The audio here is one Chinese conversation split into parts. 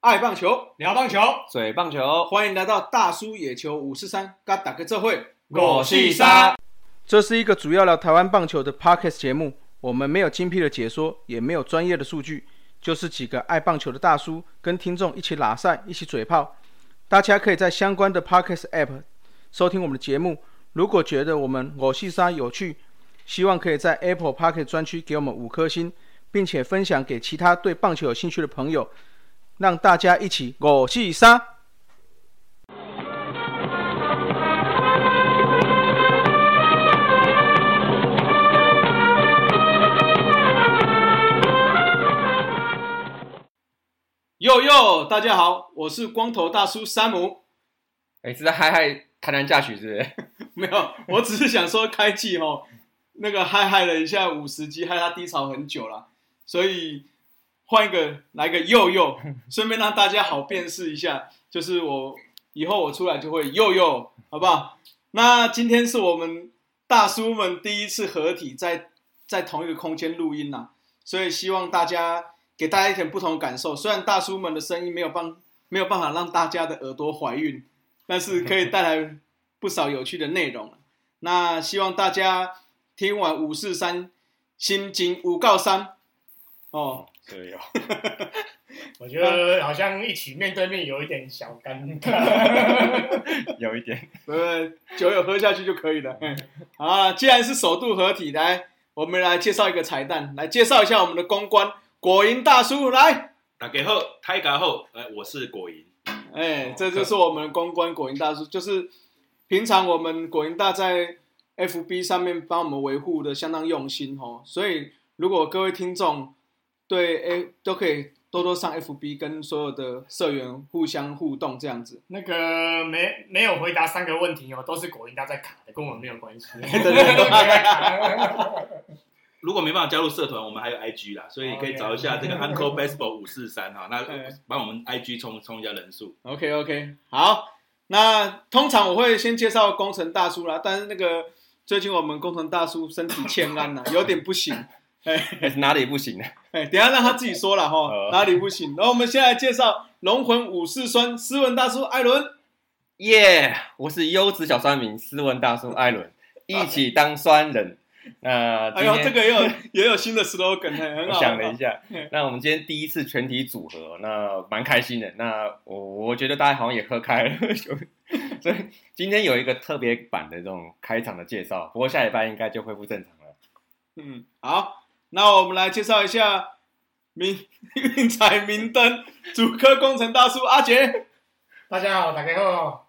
爱棒球，聊棒球，嘴棒球，欢迎来到大叔野球五四三，嘎打个这会。我是沙。这是一个主要聊台湾棒球的 podcast 节目，我们没有精辟的解说，也没有专业的数据，就是几个爱棒球的大叔跟听众一起拉赛，一起嘴炮。大家可以在相关的 podcast app 收听我们的节目。如果觉得我们我是沙有趣，希望可以在 Apple Podcast 专区给我们五颗星，并且分享给其他对棒球有兴趣的朋友，让大家一起我是沙。哟哟，大家好，我是光头大叔山姆。哎，是在嗨嗨台南嫁娶是不是？没有，我只是想说开季哦，那个嗨嗨了一下五十集，害他低潮很久了，所以换一个来个又又，顺便让大家好辨识一下，就是我以后我出来就会又又，好不好？那今天是我们大叔们第一次合体在在同一个空间录音呐，所以希望大家。给大家一点不同的感受，虽然大叔们的声音没有帮没有办法让大家的耳朵怀孕，但是可以带来不少有趣的内容。那希望大家听完五四三心经五告三哦，可以哦。我觉得好像一起面对面有一点小尴尬，有一点，呃，酒有喝下去就可以了。啊，既然是首度合体，来，我们来介绍一个彩蛋，来介绍一下我们的公关。果蝇大叔来，大家好，大家好，哎，我是果蝇，哎，这就是我们公关果蝇大叔，就是平常我们果蝇大在 FB 上面帮我们维护的相当用心哦，所以如果各位听众对哎都可以多多上 FB 跟所有的社员互相互动这样子。那个没没有回答三个问题哦，都是果蝇大在卡的，跟我们没有关系。对 对对。如果没办法加入社团，我们还有 IG 啦，所以可以找一下这个 Uncle Baseball 五四三哈，那帮我们 IG 冲冲一下人数。OK OK，好，那通常我会先介绍工程大叔啦，但是那个最近我们工程大叔身体欠安呐，有点不行，哎，哪里不行呢？哎，等下让他自己说了哈，哪里不行？然后我们先来介绍龙魂武士酸斯文大叔艾伦，耶，我是优质小酸民斯文大叔艾伦，一起当酸人。那哎呦，这个也有 也有新的 slogan，很好。想了一下，那我们今天第一次全体组合，那蛮开心的。那我我觉得大家好像也喝开了，所以今天有一个特别版的这种开场的介绍。不过下礼拜应该就恢复正常了。嗯，好，那我们来介绍一下明运彩明灯主科工程大叔阿杰。大家好，打开后，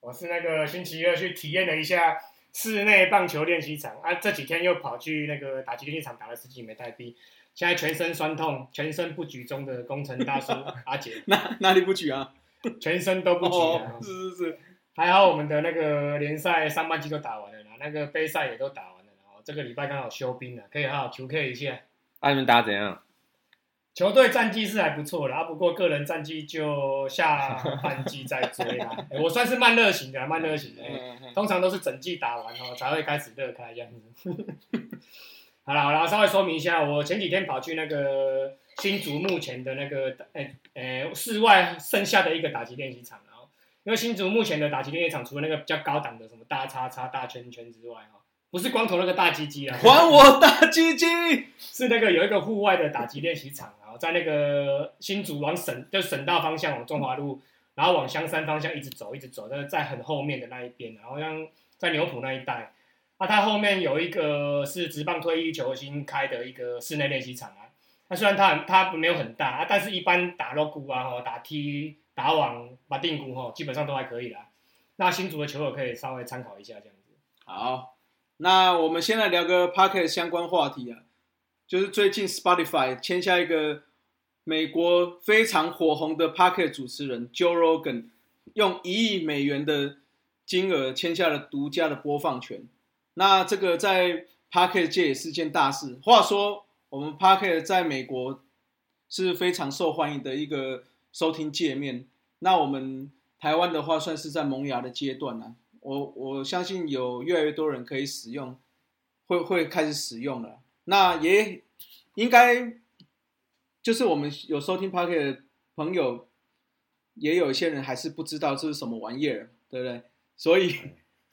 我是那个星期二去体验了一下。室内棒球练习场啊，这几天又跑去那个打击练习场打了十几枚代币，现在全身酸痛，全身不举中的工程大叔 阿杰，哪哪里不举啊？全身都不举啊！是是是，还好我们的那个联赛上半季都打完了啦，那个杯赛也都打完了，然后这个礼拜刚好休兵了，可以好好求 K 一下。你们打怎样？球队战绩是还不错的啊，不过个人战绩就下 半季再追啦。我算是慢热型的，慢热型的，通常都是整季打完哦才会开始热开这样子。好了好了，稍微说明一下，我前几天跑去那个新竹目前的那个诶诶室外剩下的一个打击练习场，然后因为新竹目前的打击练习场除了那个比较高档的什么大叉叉大圈圈之外，哈。不是光头那个大鸡鸡啊！还我大鸡鸡！是那个有一个户外的打击练习场，然在那个新竹往省就省道方向往中华路，然后往香山方向一直走，一直走，但是在很后面的那一边，然后像在牛埔那一带，啊，它后面有一个是直棒退役球星开的一个室内练习场啊。那虽然它它没有很大啊，但是一般打肉鼓啊、打踢、打网、打定鼓哈，基本上都还可以啦。那新竹的球友可以稍微参考一下这样子。好。那我们先来聊个 Pocket 相关话题啊，就是最近 Spotify 签下一个美国非常火红的 Pocket 主持人 Joe Rogan，用一亿美元的金额签下了独家的播放权。那这个在 Pocket 界也是件大事。话说，我们 Pocket 在美国是非常受欢迎的一个收听界面。那我们台湾的话，算是在萌芽的阶段呢。我我相信有越来越多人可以使用，会会开始使用了。那也应该就是我们有收听 p o c k e t 的朋友，也有一些人还是不知道这是什么玩意儿，对不对？所以，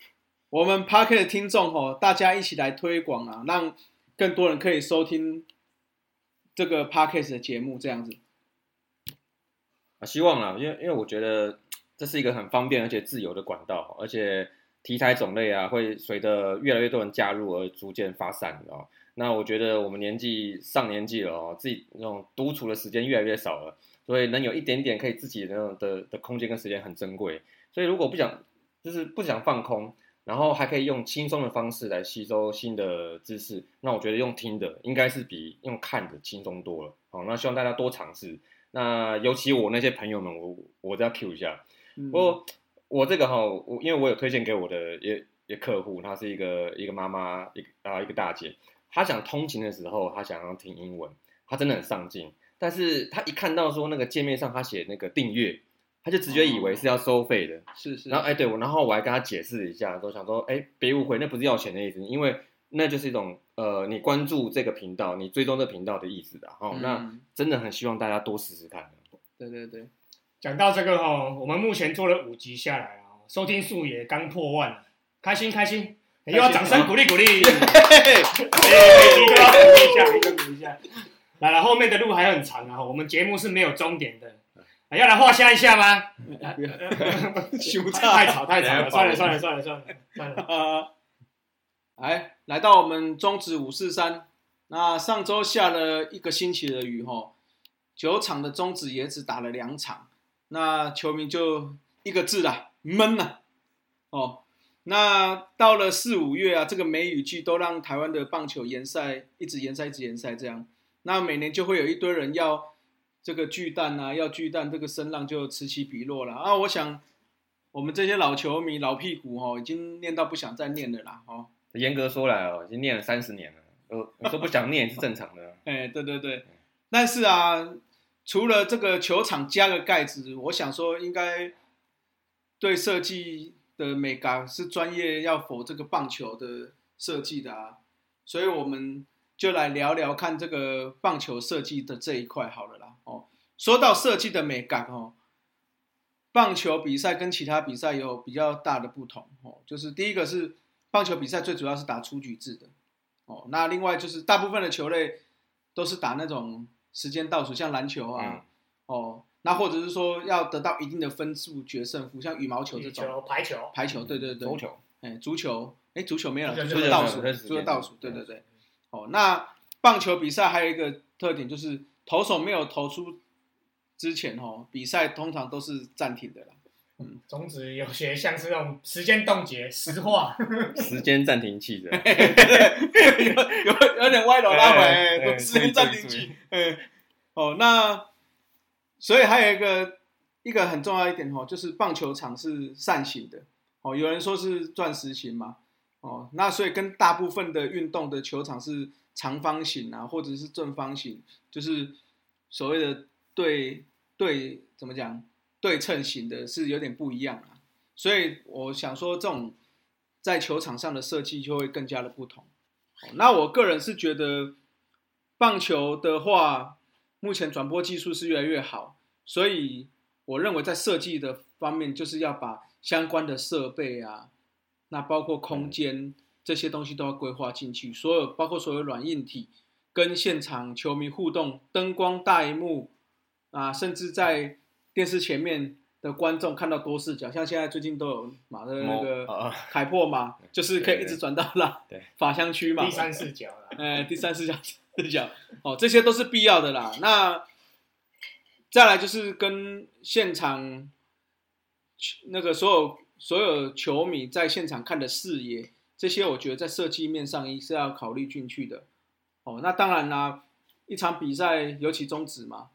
我们 p o c k e t 的听众哦，大家一起来推广啊，让更多人可以收听这个 p o c k e t 的节目，这样子。啊，希望啦，因为因为我觉得这是一个很方便而且自由的管道，而且题材种类啊会随着越来越多人加入而逐渐发散哦。那我觉得我们年纪上年纪了哦，自己那种独处的时间越来越少了，所以能有一点点可以自己的那种的的空间跟时间很珍贵。所以如果不想就是不想放空，然后还可以用轻松的方式来吸收新的知识，那我觉得用听的应该是比用看的轻松多了。好，那希望大家多尝试。那尤其我那些朋友们，我我都要 Q 一下。不过我这个哈，我因为我有推荐给我的也也客户，她是一个一个妈妈，一啊一个大姐，她想通勤的时候，他想要听英文，他真的很上进。但是他一看到说那个界面上他写那个订阅，他就直接以为是要收费的。是是。然后哎，对我，然后我还跟他解释一下，都想说，哎，别误会，那不是要钱的意思，因为那就是一种。呃，你关注这个频道，你追踪这频道的意思的哦，那真的很希望大家多试试看。对对对，讲到这个哈，我们目前做了五集下来啊，收听数也刚破万了，开心开心，又要掌声鼓励鼓励，鼓励一下，鼓励一下。来了，后面的路还很长啊，我们节目是没有终点的，要来画下一下吗？太吵太吵了，算了算了算了算了算了。哎，来到我们中指五四三，那上周下了一个星期的雨吼，九场的中指也只打了两场，那球迷就一个字啦，闷呐。哦，那到了四五月啊，这个梅雨季都让台湾的棒球延赛，一直延赛，一直延赛这样，那每年就会有一堆人要这个巨蛋啊，要巨蛋，这个声浪就此起彼落了啊。我想我们这些老球迷、老屁股哦，已经念到不想再念了啦，哦。严格说来哦，已经念了三十年了，呃，说不想念是正常的。哎，对对对，但是啊，除了这个球场加个盖子，我想说应该对设计的美感是专业要否这个棒球的设计的啊，所以我们就来聊聊看这个棒球设计的这一块好了啦。哦，说到设计的美感哦，棒球比赛跟其他比赛有比较大的不同哦，就是第一个是。棒球比赛最主要是打出局制的，哦，那另外就是大部分的球类都是打那种时间倒数，像篮球啊，哦，那或者是说要得到一定的分数决胜负，像羽毛球这种，排球，排球，对对对，足球，哎，足球，哎，足球没有，足球倒数，足球倒数，对对对，哦，那棒球比赛还有一个特点就是投手没有投出之前，哦，比赛通常都是暂停的啦。嗯，种子有些像是那种时间冻结、石化、时间暂停器的，有有有点歪楼拉回，时间暂停器。嗯，哦，那所以还有一个一个很重要一点哦，就是棒球场是扇形的。哦，有人说是钻石形嘛。哦，那所以跟大部分的运动的球场是长方形啊，或者是正方形，就是所谓的对对怎么讲？对称型的是有点不一样啊，所以我想说，这种在球场上的设计就会更加的不同。那我个人是觉得，棒球的话，目前转播技术是越来越好，所以我认为在设计的方面，就是要把相关的设备啊，那包括空间这些东西都要规划进去，所有包括所有软硬体跟现场球迷互动、灯光、大荧幕啊，甚至在电视前面的观众看到多视角，像现在最近都有马的那个 凯破嘛，就是可以一直转到了法香区嘛，第三视角了，哎，第三视角视角，哦，这些都是必要的啦。那再来就是跟现场那个所有所有球迷在现场看的视野，这些我觉得在设计面上一是要考虑进去的。哦，那当然啦，一场比赛尤其终止嘛。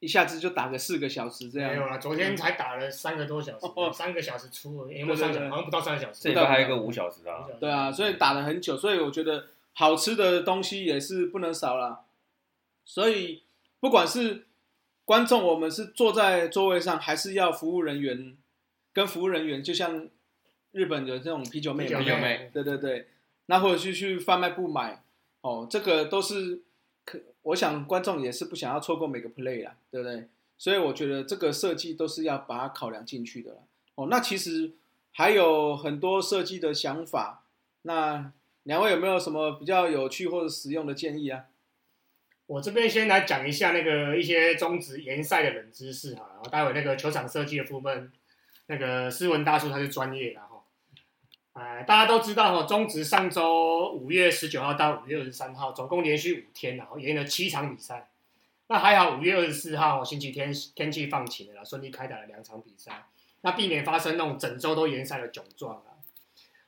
一下子就打个四个小时这样，没有啦。昨天才打了三个多小时，三个小时出，因为三个好像不到三个小时。这边还有一个五小时啊。对啊，所以打了很久，所以我觉得好吃的东西也是不能少了。所以不管是观众，我们是坐在座位上，还是要服务人员跟服务人员，就像日本的这种啤酒妹，啤酒妹对对对，那或者是去贩卖部买，哦，这个都是可，我想观众也是不想要错过每个 play 啦，对不对？所以我觉得这个设计都是要把它考量进去的啦。哦，那其实还有很多设计的想法，那两位有没有什么比较有趣或者实用的建议啊？我这边先来讲一下那个一些中职联赛的冷知识哈，然后待会那个球场设计的部分，那个斯文大叔他是专业的哈。哎，大家都知道哈，中职上周五月十九号到五月二十三号，总共连续五天，然后演了七场比赛。那还好，五月二十四号星期天天气放晴了，顺利开打了两场比赛，那避免发生那种整周都延赛的窘状啊。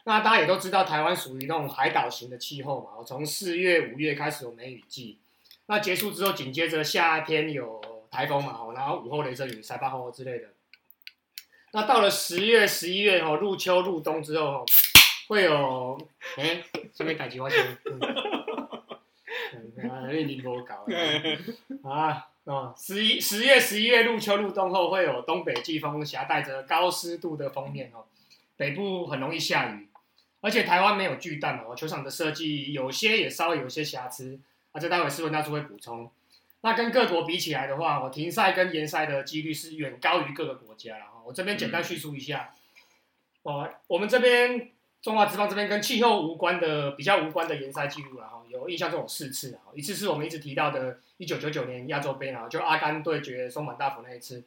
那大家也都知道，台湾属于那种海岛型的气候嘛，我从四月、五月开始有梅雨季。那结束之后，紧接着夏天有台风嘛，哦，然后午后雷阵雨、塞巴后之类的。那到了十月、十一月哦，入秋入冬之后，会有哎，这边改菊花先，嗯，啊，你不搞啊哦，十一十月、十一月入秋入冬后，会有东北季风携带着高湿度的封面哦，北部很容易下雨，而且台湾没有巨蛋嘛，球场的设计有些也稍微有些瑕疵。啊这待会斯文大叔会补充。那跟各国比起来的话，我停赛跟延赛的几率是远高于各个国家了哈。我这边简单叙述一下。哦，我们这边中华职棒这边跟气候无关的比较无关的延赛记录了哈，有印象中有四次啊，一次是我们一直提到的1999年亚洲杯啊，就阿甘对决松坂大辅那一次。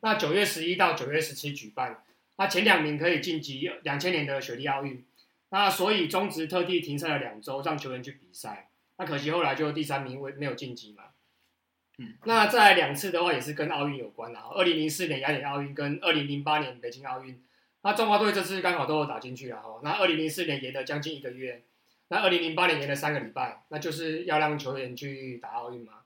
那九月十一到九月十七举办，那前两名可以晋级两千年的雪地奥运。那所以中职特地停赛了两周，让球员去比赛。那可惜后来就第三名未没有晋级嘛。嗯，那再两次的话也是跟奥运有关的啊。二零零四年雅典奥运跟二零零八年北京奥运，那中华队这次刚好都有打进去了哈。那二零零四年延了将近一个月，那二零零八年延了三个礼拜，那就是要让球员去打奥运嘛。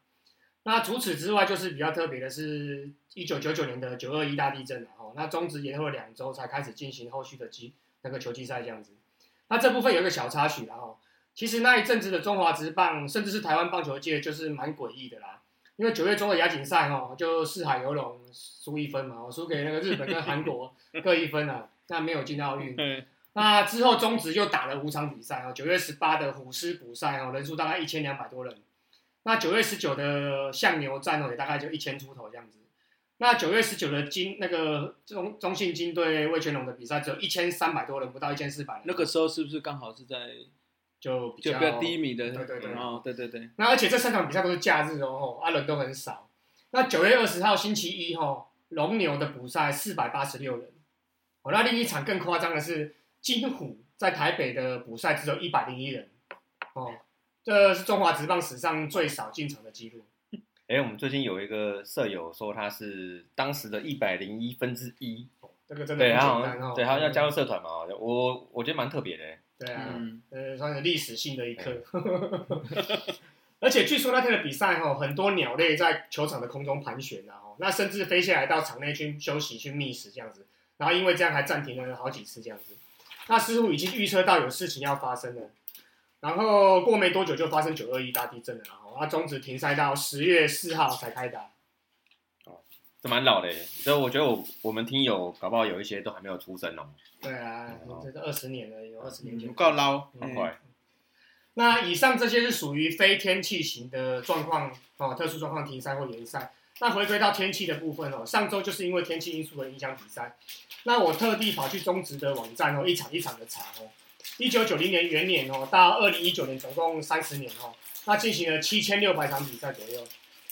那除此之外，就是比较特别的是，一九九九年的九二一大地震了哈。那中职延后了两周才开始进行后续的季那个球季赛这样子。那这部分有一个小插曲然后。其实那一阵子的中华职棒，甚至是台湾棒球界，就是蛮诡异的啦。因为九月中的亚锦赛哦，就四海游龙输一分嘛，我输给那个日本跟韩国 各一分啊，那没有进奥运。那之后中职又打了五场比赛哦，九月十八的虎狮补赛哦，人数大概一千两百多人。那九月十九的象牛战哦，也大概就一千出头这样子。那九月十九的金那个中中信金对魏全龙的比赛只有一千三百多人，不到一千四百人。那个时候是不是刚好是在？就比较低迷的，对对对，哦，对对对。那而且这三场比赛都是假日哦，啊人都很少。那九月二十号星期一吼，龙牛的补赛四百八十六人。哦，那另一场更夸张的是金虎在台北的补赛只有一百零一人。哦，这是中华职棒史上最少进场的记录。哎，我们最近有一个舍友说他是当时的一百零一分之一。这个真的很简单哦。对，他要加入社团嘛？我我觉得蛮特别的。对啊，呃，算是历史性的一刻。而且据说那天的比赛哈，很多鸟类在球场的空中盘旋啊，那甚至飞下来到场内去休息、去觅食这样子。然后因为这样还暂停了好几次这样子。那似乎已经预测到有事情要发生了。然后过没多久就发生九二一大地震了，然后那终止停赛到十月四号才开打。这蛮老的，所以我觉得我我们听友搞不好有一些都还没有出生哦。对啊，这是二十年了，有二十年前。够捞，很快。那以上这些是属于非天气型的状况哦，特殊状况停赛或延赛。那回归到天气的部分哦，上周就是因为天气因素而影响比赛。那我特地跑去中职的网站哦，一场一场的查哦。一九九零年元年哦，到二零一九年总共三十年哦，那进行了七千六百场比赛左右。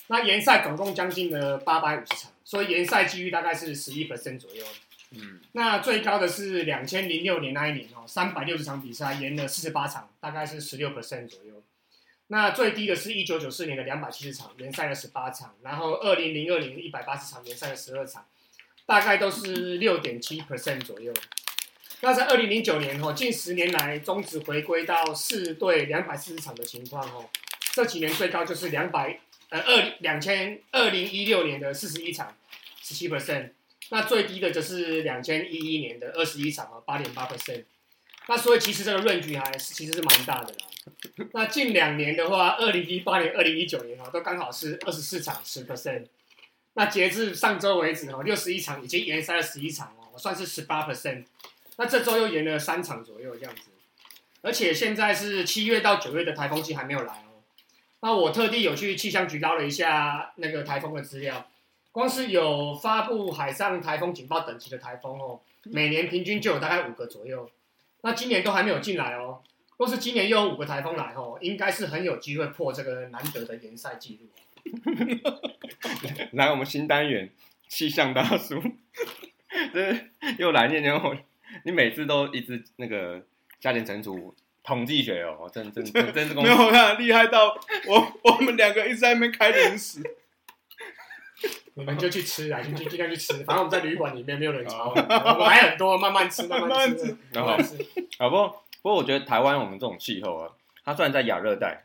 那延赛总共将近了八百五十场，所以延赛几率大概是十一 percent 左右。嗯，那最高的是两千零六年那一年哦，三百六十场比赛延了四十八场，大概是十六 percent 左右。那最低的是一九九四年的两百七十场，延赛了十八场，然后二零零二年一百八十场，延赛了十二场，大概都是六点七 percent 左右。那在二零零九年哦，近十年来终止回归到四队两百四十场的情况哦，这几年最高就是两百呃二两千二零一六年的四十一场，十七 percent。那最低的就是两千一一年的二十一场啊，八点八 percent。那所以其实这个润局还是其实是蛮大的啦。那近两年的话，二零一八年、二零一九年哦，都刚好是二十四场十 percent。那截至上周为止哦，六十一场已经延赛了十一场哦，算是十八 percent。那这周又延了三场左右这样子，而且现在是七月到九月的台风季还没有来。那我特地有去气象局捞了一下那个台风的资料，光是有发布海上台风警报等级的台风哦，每年平均就有大概五个左右。那今年都还没有进来哦，若是今年又有五个台风来哦，应该是很有机会破这个难得的延赛纪录。来，我们新单元气象大叔，这又来念念我，你每次都一直那个加减乘除统计学哦，真真真真是公没有我看厉害到我 我们两个一直在那边开零食，你们就去吃啊，就去尽量去吃，反正我们在旅馆里面没有人吵我们，我们还很多，慢慢吃，慢慢慢慢吃。吃，然后慢慢吃。啊，不过不过我觉得台湾我们这种气候啊，它虽然在亚热带，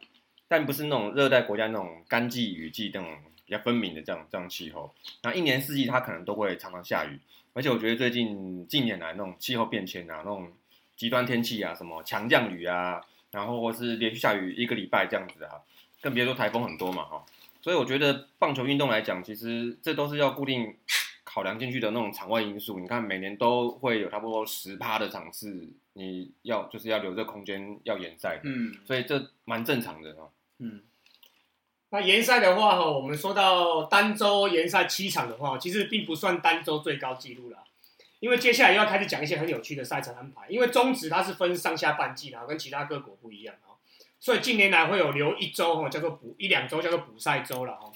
但不是那种热带国家那种干季雨季那种比较分明的这样这样气候。那一年四季它可能都会常常下雨，而且我觉得最近近年来那种气候变迁啊，那种极端天气啊，什么强降雨啊，然后或是连续下雨一个礼拜这样子啊，更别说台风很多嘛哈。所以我觉得棒球运动来讲，其实这都是要固定考量进去的那种场外因素。你看每年都会有差不多十趴的场次，你要就是要留这空间要延赛，嗯所以这蛮正常的哦。嗯，那延赛的话，哈，我们说到单周延赛七场的话，其实并不算单周最高纪录了，因为接下来又要开始讲一些很有趣的赛程安排。因为中职它是分上下半季的，跟其他各国不一样哦，所以近年来会有留一周哦，叫做补一两周叫做补赛周了哦，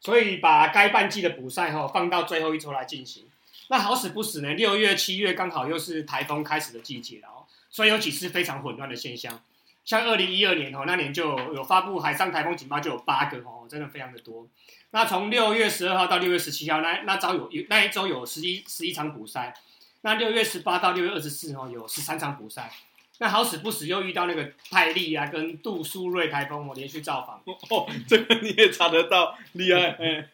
所以把该半季的补赛哈放到最后一周来进行。那好死不死呢，六月、七月刚好又是台风开始的季节了哦，所以有几次非常混乱的现象。像二零一二年哦，那年就有有发布海上台风警报，就有八个哦，真的非常的多。那从六月十二号到六月十七号，那那周有有那一周有十一十一场补赛。那六月十八到六月二十四号有十三场补赛。那好死不死又遇到那个泰利啊跟杜苏芮台风哦连续造访，哦，这个你也查得到，厉害，哎，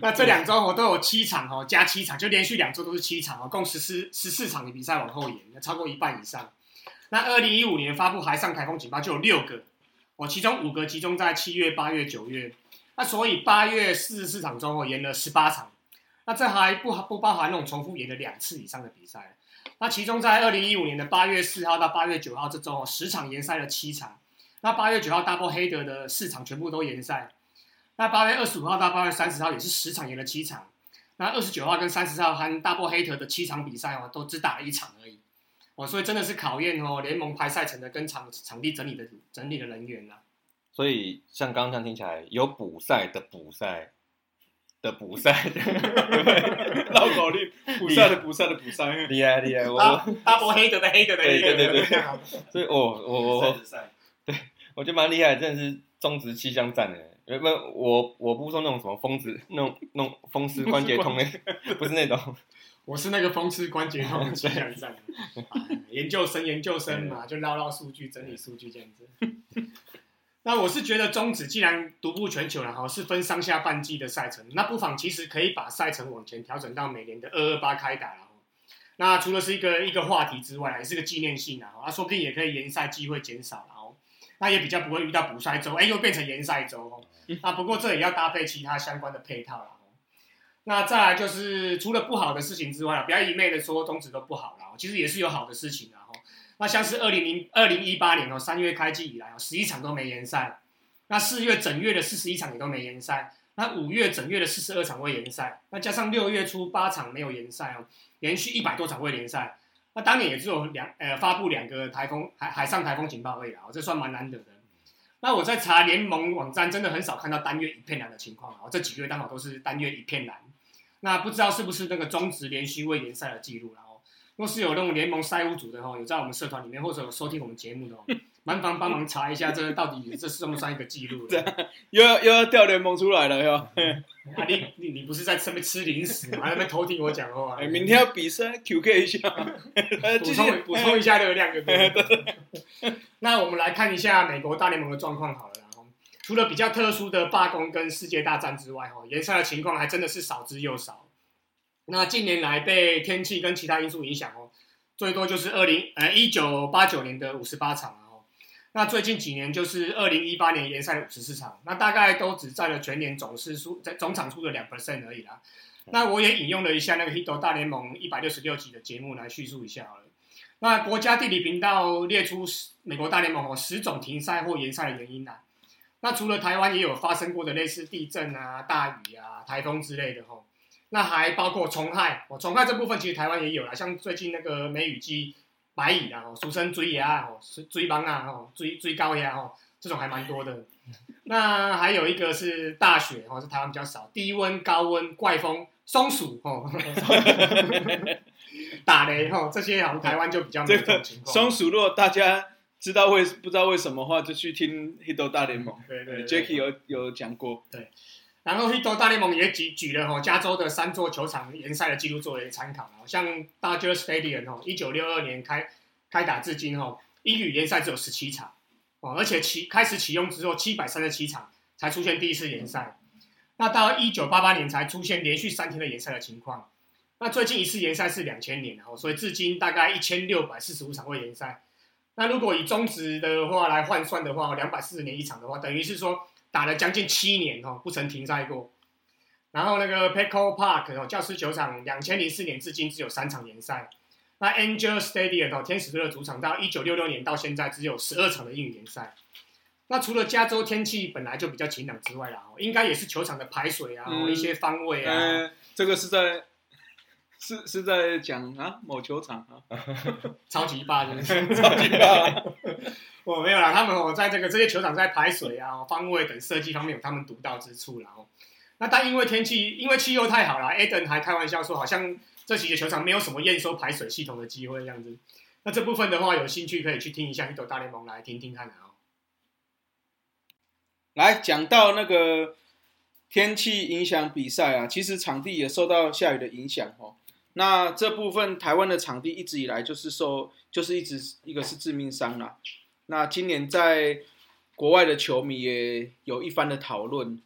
那这两周我都有七场哦，加七场，就连续两周都是七场哦，共十四十四场的比赛往后延，超过一半以上。那二零一五年发布海上台风警报就有六个，哦，其中五个集中在七月、八月、九月。那所以八月四十四场中我延了十八场，那这还不不包含那种重复延了两次以上的比赛。那其中在二零一五年的八月四号到八月九号这周，十场延赛了七场。那八月九号 Double Header 的四场全部都延赛。那八月二十五号到八月三十号也是十场延了七场。那二十九号跟三十号和 Double Header 的七场比赛哦，都只打了一场而已。哦，所以真的是考验哦联盟排赛程的跟场场地整理的整理的人员啦、所以像刚刚这样听起来，有补赛的补赛的补赛，绕口令，补赛的补赛的补赛，厉害厉害！我啊 Double Header 的 Header 的对对对对这样好所以我我我赛赛我觉得蛮厉害，真的是中职气象站的。原本我我不是说那种什么风湿那种那种风湿 关节痛的，不是那种。我是那个风湿关节痛的气象站，啊研究生研究生嘛，就捞捞数据，整理数据这样子。那我是觉得中职既然独步全球了哈，是分上下半季的赛程，那不妨其实可以把赛程往前调整到每年的二二八开打了哈。那除了是一个一个话题之外，也是个纪念性啊，啊，说不定也可以延赛机会减少了哦。那也比较不会遇到补赛周，哎，又变成延赛周哦。啊，不过这也要搭配其他相关的配套了哦。那再来就是除了不好的事情之外，不要一昧的说中止都不好了，其实也是有好的事情的哦。那像是二零零二零一八年哦，三月开季以来哦，十一场都没延赛。那四月整月的四十一场也都没延赛。那五月整月的四十二场未延赛。那加上六月初八场没有延赛哦，连续一百多场未联赛。那当年也只有两呃发布两个台风海海上台风警报而已啦，这算蛮难得的。那我在查联盟网站，真的很少看到单月一片蓝的情况啊，这几个月刚好都是单月一片蓝。那不知道是不是那个中职连续未联赛的记录然后。若是有那种联盟赛务组的哈，有在我们社团里面或者有收听我们节目的哦，麻烦帮忙查一下，这到底这算不算一个记录 对？又要又要调联盟出来了哟！啊，你你你不是在上面吃零食吗？在那边偷听我讲话？哎，明天要比赛，QK 一下，呃，补充补充一下热量，对不对？那我们来看一下美国大联盟的状况好了啦。哦除了比较特殊的罢工跟世界大战之外，哈，延赛的情况还真的是少之又少。那近年来被天气跟其他因素影响哦，最多就是二零呃一九八九年的五十八场那最近几年就是二零一八年延赛五十四场，那大概都只占了全年总次数在总场数的两 percent 而已啦。那我也引用了一下那个《Hito 大联盟》一百六十六集的节目来叙述一下好了。那国家地理频道列出美国大联盟哦十种停赛或延赛的原因啊。那除了台湾也有发生过的类似地震啊、大雨啊、台风之类的吼，那还包括虫害哦。虫害这部分其实台湾也有啦，像最近那个梅雨季白蚁啊，俗称追牙哦、追帮啊、哦、追追高牙哦，这种还蛮多的。那还有一个是大雪哦，是台湾比较少，低温、高温、怪风、松鼠哦。打雷哦，这些好像台湾就比较没有这种情况。松鼠，如果大家知道为不知道为什么的话，就去听《Hito 大联盟》。对对，Jacky 有有讲过。对，然后《h i t 大联盟》也举举了哈加州的三座球场联赛的记录作为参考像 Dodger Stadium 哦，一九六二年开开打至今哦，英语联赛只有十七场哦，而且启开始启用之后七百三十七场才出现第一次联赛，那到一九八八年才出现连续三天的联赛的情况。那最近一次联赛是两千年哦，所以至今大概一千六百四十五场会联赛。那如果以中值的话来换算的话，两百四十年一场的话，等于是说打了将近七年哦，不曾停赛过。然后那个 Petco Park 哦，教师球场，两千零四年至今只有三场联赛。那 Angel Stadium 哦，天使队的主场，到一九六六年到现在只有十二场的英语联赛。那除了加州天气本来就比较晴朗之外啦，应该也是球场的排水啊，一些方位啊，这个是在。是是在讲啊某球场啊，超级霸是超级霸，我没有啦，他们我在这个这些球场在排水啊、方位等设计方面有他们独到之处啦。哦。那但因为天气，因为气候太好了，Eden 还开玩笑说，好像这几个球场没有什么验收排水系统的机会这样子。那这部分的话，有兴趣可以去听一下《一斗大联盟》来听听看啊。来讲到那个天气影响比赛啊，其实场地也受到下雨的影响哦。那这部分台湾的场地一直以来就是受，就是一直一个是致命伤啦。那今年在国外的球迷也有一番的讨论，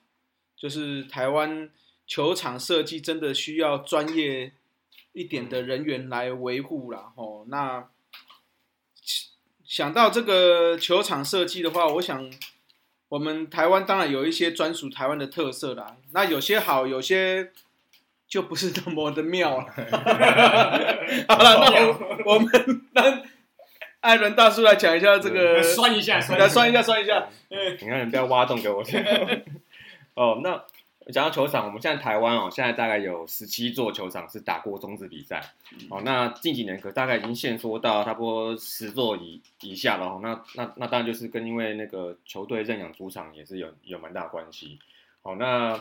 就是台湾球场设计真的需要专业一点的人员来维护啦。吼，那想到这个球场设计的话，我想我们台湾当然有一些专属台湾的特色啦。那有些好，有些。就不是那么的妙了。好了，那我我们让艾伦大叔来讲一下这个，算一下，来算一下，算一下。嗯，你看，你不要挖洞给我听。哦，那讲到球场，我们现在台湾哦，现在大概有十七座球场是打过中职比赛。哦，那近几年可大概已经限缩到差不多十座以以下了。哦，那那那当然就是跟因为那个球队认养主场也是有有蛮大关系。哦，那。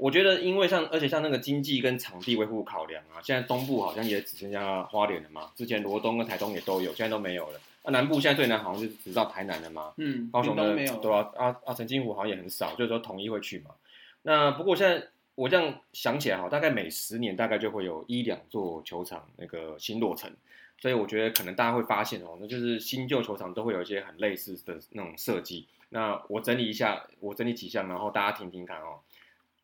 我觉得，因为像而且像那个经济跟场地维护考量啊，现在东部好像也只剩下花莲了嘛。之前罗东跟台东也都有，现在都没有了。那南部现在最南好像是只到台南了嘛。嗯，高雄的没有。对啊，啊啊，陈金湖好像也很少，就是说统一会去嘛。那不过现在我这样想起来哈，大概每十年大概就会有一两座球场那个新落成，所以我觉得可能大家会发现哦，那就是新旧球场都会有一些很类似的那种设计。那我整理一下，我整理几项，然后大家听听看哦。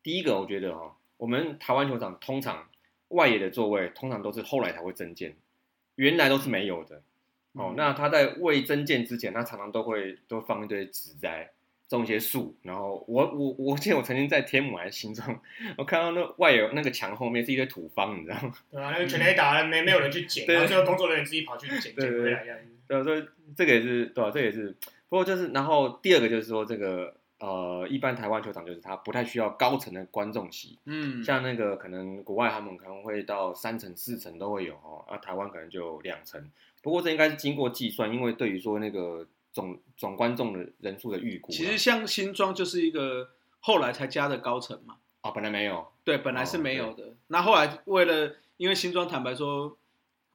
第一个，我觉得哈。我们台湾球场通常外野的座位通常都是后来才会增建，原来都是没有的。哦，那他在未增建之前，他常常都会都放一堆植栽，种一些树。然后我我我记得我曾经在天母还是新庄，我看到那外野那个墙后面是一堆土方，你知道吗？对啊，那个全垒打没没有人去捡，然后最后工作人员自己跑去捡捡回来这样子。对，所以这个也是对吧？这也是不过就是，然后第二个就是说这个。呃，一般台湾球场就是它不太需要高层的观众席，嗯，像那个可能国外他们可能会到三层四层都会有哦，啊，台湾可能就两层。不过这应该是经过计算，因为对于说那个总总观众的人数的预估，其实像新庄就是一个后来才加的高层嘛，啊，本来没有，对，本来是没有的。那后来为了因为新庄坦白说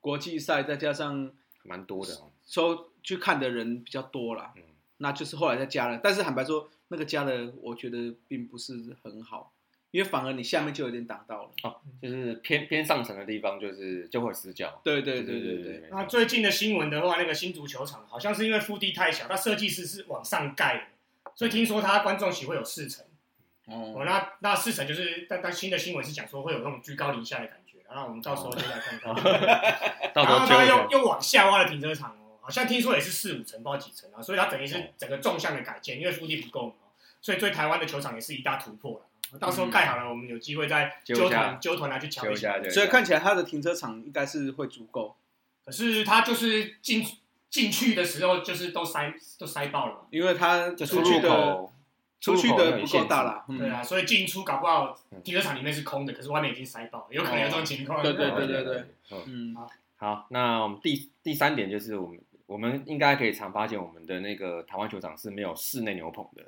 国际赛再加上蛮多的，收去看的人比较多啦，嗯，那就是后来再加了，但是坦白说。那个加的我觉得并不是很好，因为反而你下面就有点挡到了哦，就是偏偏上层的地方就是就会死角。对对对对对。那最近的新闻的话，那个新足球场好像是因为腹地太小，它设计师是往上盖的，所以听说它观众席会有四层。哦，那那四层就是，但但新的新闻是讲说会有那种居高临下的感觉，然后我们到时候就来看看。然后他又又往下挖了停车场哦，好像听说也是四五层，不知道几层啊，所以它等于是整个纵向的改建，因为腹地不够。所以对台湾的球场也是一大突破了。到时候盖好了，我们有机会再揪团揪团来去瞧一下。所以看起来它的停车场应该是会足够。可是他就是进进去的时候就是都塞都塞爆了，因为他就出去的口出去入口有的不够大啦。嗯对啊，所以进出搞不好嗯。停车场里面是空的，可是外面已经塞爆，有可能有这种情况。对对对对对嗯。好，好，那我们第第三点就是我们我们应该可以常发现我们的那个台湾球场是没有室内牛棚的，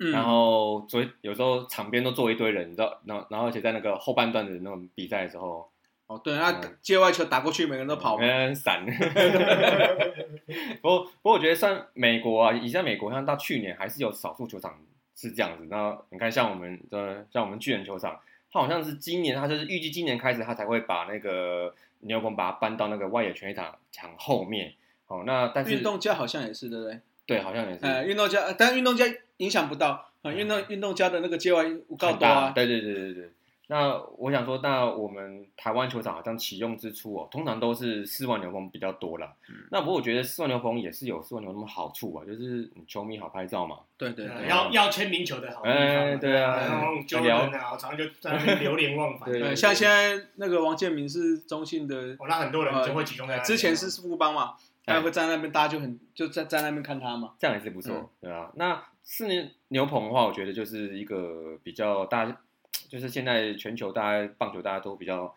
嗯然后所以有时候场边都坐一堆人，你知道，然后然后而且在那个后半段的那种比赛的时候，哦对，那嗯界外球打过去，每个人都跑嘛。嗯，散。不过不过我觉得像美国啊，以前美国像到去年还是有少数球场是这样子。那你看像我们的像我们巨人球场，它好像是今年，它就是预计今年开始，它才会把那个牛棚把它搬到那个外野全垒场墙后面。哦，那但是运动家好像也是，对不对？对，好像也是。呃，运动家，呃但运动家影响不到啊，运动运动家的那个界外无告很大多啊。对对对对对。那我想说，那我们台湾球场好像启用之初哦，通常都是四万牛棚比较多啦。嗯那不过我觉得四万牛棚也是有四万牛棚的好处啊，就是你球迷好拍照嘛。对对对，要要签名球的好地方，哎对啊然后就人啊，常常就在那边流连忘返。对对，像现在那个王建民是中信的，哦，那很多人就会集中在呃之前是富邦嘛，哎他会在那边，大家就很就在在那边看他嘛。这样也是不错，嗯对啊。那四年牛棚的话，我觉得就是一个比较大，就是现在全球大家棒球大家都比较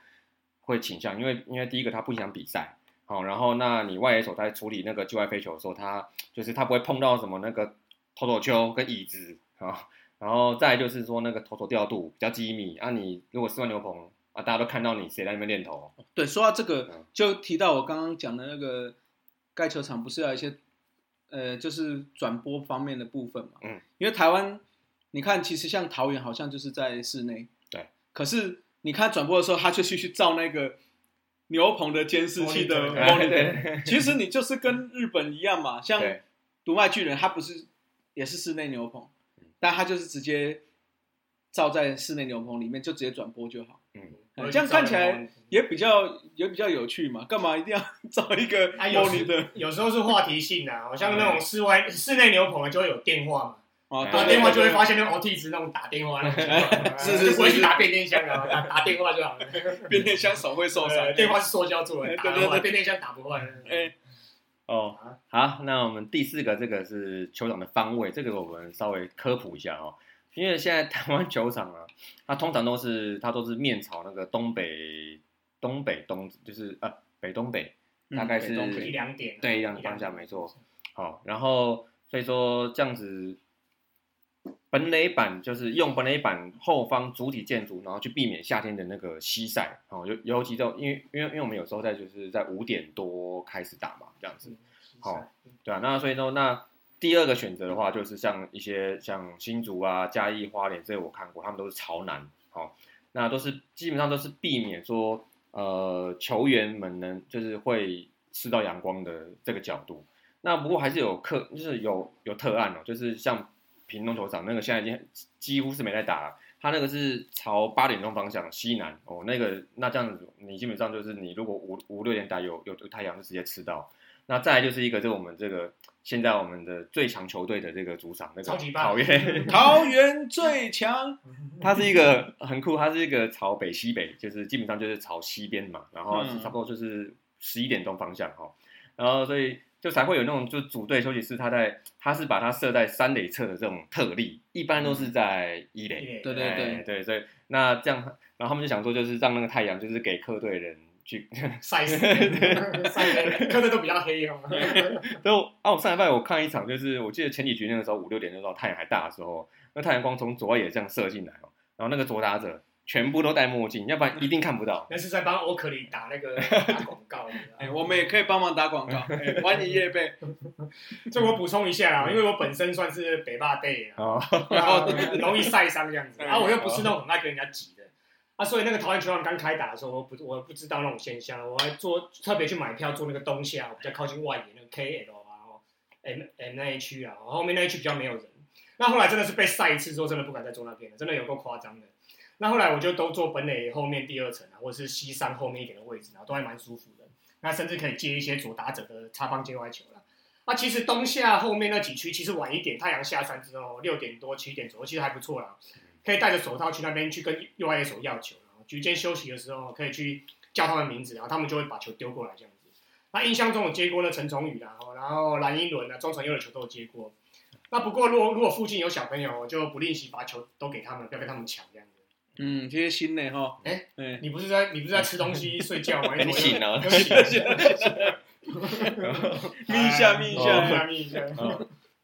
会倾向，因为因为第一个它不影响比赛，好、然后那你外野手在处理那个界外飞球的时候，他就是他不会碰到什么那个投手球跟椅子啊，然后再就是说那个投手调度比较机密啊，你如果四万牛棚啊，大家都看到你谁在那边练投，对，说到这个嗯，就提到我刚刚讲的那个盖球场，不是要有一些呃，就是转播方面的部分嘛。嗯，因为台湾，你看，其实像桃园好像就是在室内，对。可是你看转播的时候，他就去去照那个牛棚的监视器的其实你就是跟日本一样嘛，像对独卖巨人，他不是也是室内牛棚嗯，但他就是直接照在室内牛棚里面，就直接转播就好。嗯，嗯这样看起来也比较也比较有趣嘛，干嘛一定要 找一个啊，有 monitor 时有时候是话题性的，好像那种室外室内牛棚就会有电话嘛，啊？打对电话就会发现现那种 OT 值那种打电话那种情况，是是就不会是去打变电箱的，打打电话就好了。变电箱手会受伤呃。电话是塑胶做的，打对对对的话变电箱打不坏。哎，哦，好，那我们第四个这个是球场的方位，这个我们稍微科普一下哦。因为现在台湾球场啊，它通常都是它都是面朝那个东北东北东，就是呃北东北，大概是一两点，对一样的方向没错。好，然后所以说这样子，本垒板就是用本垒板后方主体建筑，然后去避免夏天的那个西晒。哦，尤尤其在因为因为因为我们有时候在就是在五点多开始打嘛，这样子。好对啊，那所以说，那第二个选择的话，就是像一些像新竹啊、嘉义、花莲这些我看过，他们都是朝南，好、那都是基本上都是避免说，呃，球员们能就是会吃到阳光的这个角度。那不过还是有客，就是有有特案哦，就是像屏东球场那个现在已经几乎是没在打了，他那个是朝八点钟方向西南哦，那个那这样子你基本上就是你如果五五六点打有有有太阳就直接吃到。那再来就是一个，就是我们这个现在我们的最强球队的这个主场，那个超级棒桃园，桃园最强，它是一个很酷，它是一个朝北西北，就是基本上就是朝西边嘛，然后差不多就是十一点钟方向哈，然后所以就才会有那种就组队休息室，它在它是把它设在三垒侧的这种特例，一般都是在一垒，对对哎对，对，所以那这样，然后他们就想说，就是让那个太阳就是给客队人去晒死，晒的，看的 都比较黑哦。就啊，我上礼拜我看一场，就是我记得前几局那个时候五六点的时候，太阳还大的时候，那太阳光从左外野这样射进来哦，然后那个左打者全部都戴墨镜，要不然一定看不到。那是在帮欧克里打那个打广告。哎，我们也可以帮忙打广告，哎欢迎叶贝。这我补充一下啊，因为我本身算是北霸队啊，哦，啊很容易晒伤这样子，然后，我又不是那种很爱跟人家挤的，啊，所以那个桃园球场刚开打的时候，我不我不知道那种现象，我还做特别去买票做那个东下，比较靠近外野那个 KL 啊，哦 M M 那一区啊，后面那一区比较没有人。那后来真的是被晒一次之后，真的不敢再坐那边了，真的有够夸张的。那后来我就都坐本垒后面第二层啊，或者是西山后面一点的位置，然后都还蛮舒服的。那甚至可以接一些左打者的插棒接外球了。那其实东夏后面那几区其实晚一点，太阳下山之后六点多七点左右，其实还不错啦，可以戴着手套去那边去跟右外野手要球，然后局间休息的时候可以去叫他们名字，然后他们就会把球丢过来这样子。那印象中我接过那陈崇宇啦，哦然后蓝英伦啊、钟成佑的球都有接过。那不过如果如果附近有小朋友，我就不吝惜把球都给他们，不要跟他们抢这样子。嗯，贴心的哈。哎哎，你不是在你不是在吃东西睡觉吗？哎你醒 了有醒 了，眯一下，眯一。下，眯一下。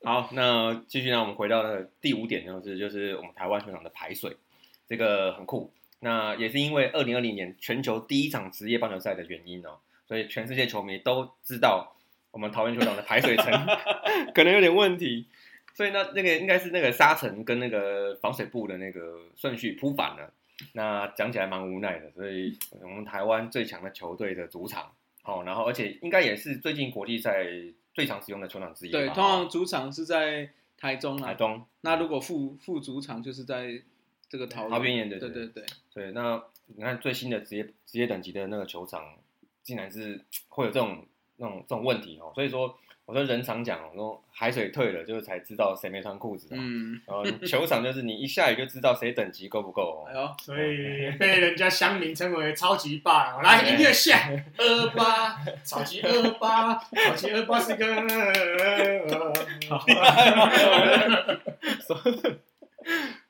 嗯，好，那继续呢我们回到那个第五点，就是就是我们台湾球场的排水，这个很酷。那也是因为二零二零年全球第一场职业棒球赛的原因哦，所以全世界球迷都知道我们桃园球场的排水层 可能有点问题，所以呢，那个应该是那个沙尘跟那个防水布的那个顺序铺反了。那讲起来蛮无奈的，所以我们台湾最强的球队的主场，哦，然后而且应该也是最近国际赛最常使用的球场之一。对，哦通常主场是在台中啊。台中。那如果副副主场就是在这个桃桃园园的对对对对。对，那你看最新的职业职业等级的那个球场，竟然是会有这种那种这种问题哦。所以说，我说人常讲，我说海水退了，就是才知道谁没穿裤子、哦。嗯，然后球场就是你一下雨就知道谁等级够不够、哦。哎呦，所以被人家乡民称为超级霸哦。来，音乐下，二八，超级二八，超级二八是个。